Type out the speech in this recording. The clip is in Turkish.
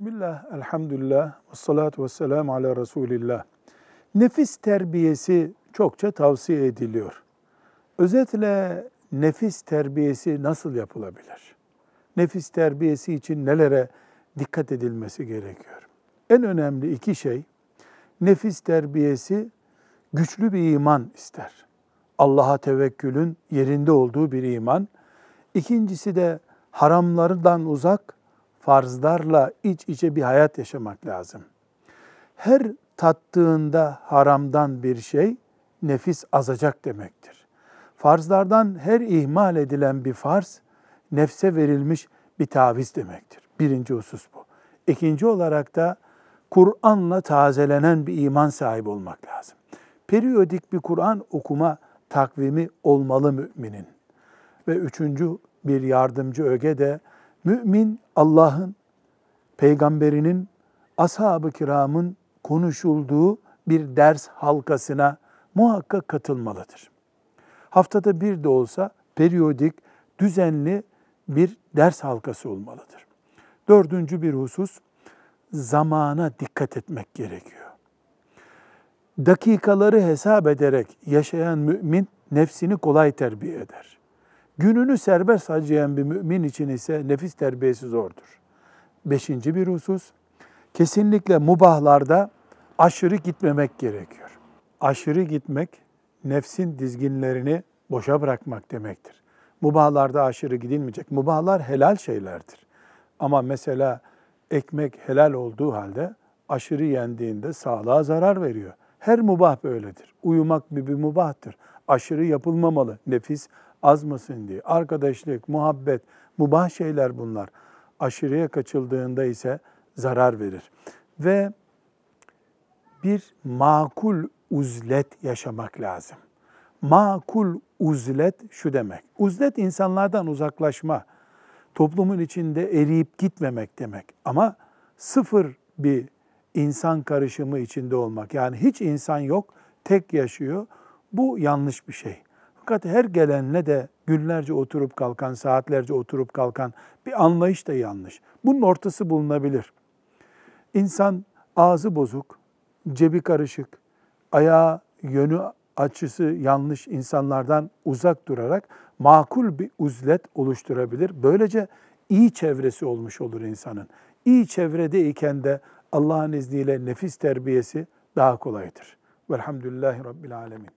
Bismillah, elhamdülillah, ve salatu ve selamu ala Resulillah. Nefis terbiyesi çokça tavsiye ediliyor. Özetle nefis terbiyesi nasıl yapılabilir? Nefis terbiyesi için nelere dikkat edilmesi gerekiyor? En önemli iki şey, nefis terbiyesi güçlü bir iman ister. Allah'a tevekkülün yerinde olduğu bir iman. İkincisi de haramlardan uzak, farzlarla iç içe bir hayat yaşamak lazım. Her tattığında haramdan bir şey nefis azacak demektir. Farzlardan her ihmal edilen bir farz nefse verilmiş bir taviz demektir. Birinci husus bu. İkinci olarak da Kur'an'la tazelenen bir iman sahibi olmak lazım. Periyodik bir Kur'an okuma takvimi olmalı müminin. Ve üçüncü bir yardımcı öge de mümin Allah'ın, peygamberinin, ashab-ı kiramın konuşulduğu bir ders halkasına muhakkak katılmalıdır. Haftada bir de olsa periyodik, düzenli bir ders halkası olmalıdır. Dördüncü bir husus, zamana dikkat etmek gerekiyor. Dakikaları hesap ederek yaşayan mümin nefsini kolay terbiye eder. Gününü serbest harcayan bir mümin için ise nefis terbiyesi zordur. Beşinci bir husus, kesinlikle mubahlarda aşırı gitmemek gerekiyor. Aşırı gitmek, nefsin dizginlerini boşa bırakmak demektir. Mubahlarda aşırı gidilmeyecek. Mubahlar helal şeylerdir. Ama mesela ekmek helal olduğu halde aşırı yendiğinde sağlığa zarar veriyor. Her mubah böyledir. Uyumak bir, bir mubahtır. Aşırı yapılmamalı. Nefis azmasın diye. Arkadaşlık, muhabbet, mubah şeyler bunlar. Aşırıya kaçıldığında ise zarar verir. Ve bir makul uzlet yaşamak lazım. Makul uzlet şu demek. Uzlet insanlardan uzaklaşma, toplumun içinde eriyip gitmemek demek. Ama sıfır bir insan karışımı içinde olmak. Yani hiç insan yok, tek yaşıyor. Bu yanlış bir şey. Fakat her gelenle de günlerce oturup kalkan, saatlerce oturup kalkan bir anlayış da yanlış. Bunun ortası bulunabilir. İnsan ağzı bozuk, cebi karışık, ayağı yönü açısı yanlış insanlardan uzak durarak makul bir uzlet oluşturabilir. Böylece iyi çevresi olmuş olur insanın. İyi çevredeyken de Allah'ın izniyle nefis terbiyesi daha kolaydır. Velhamdülillahi Rabbil Alemin.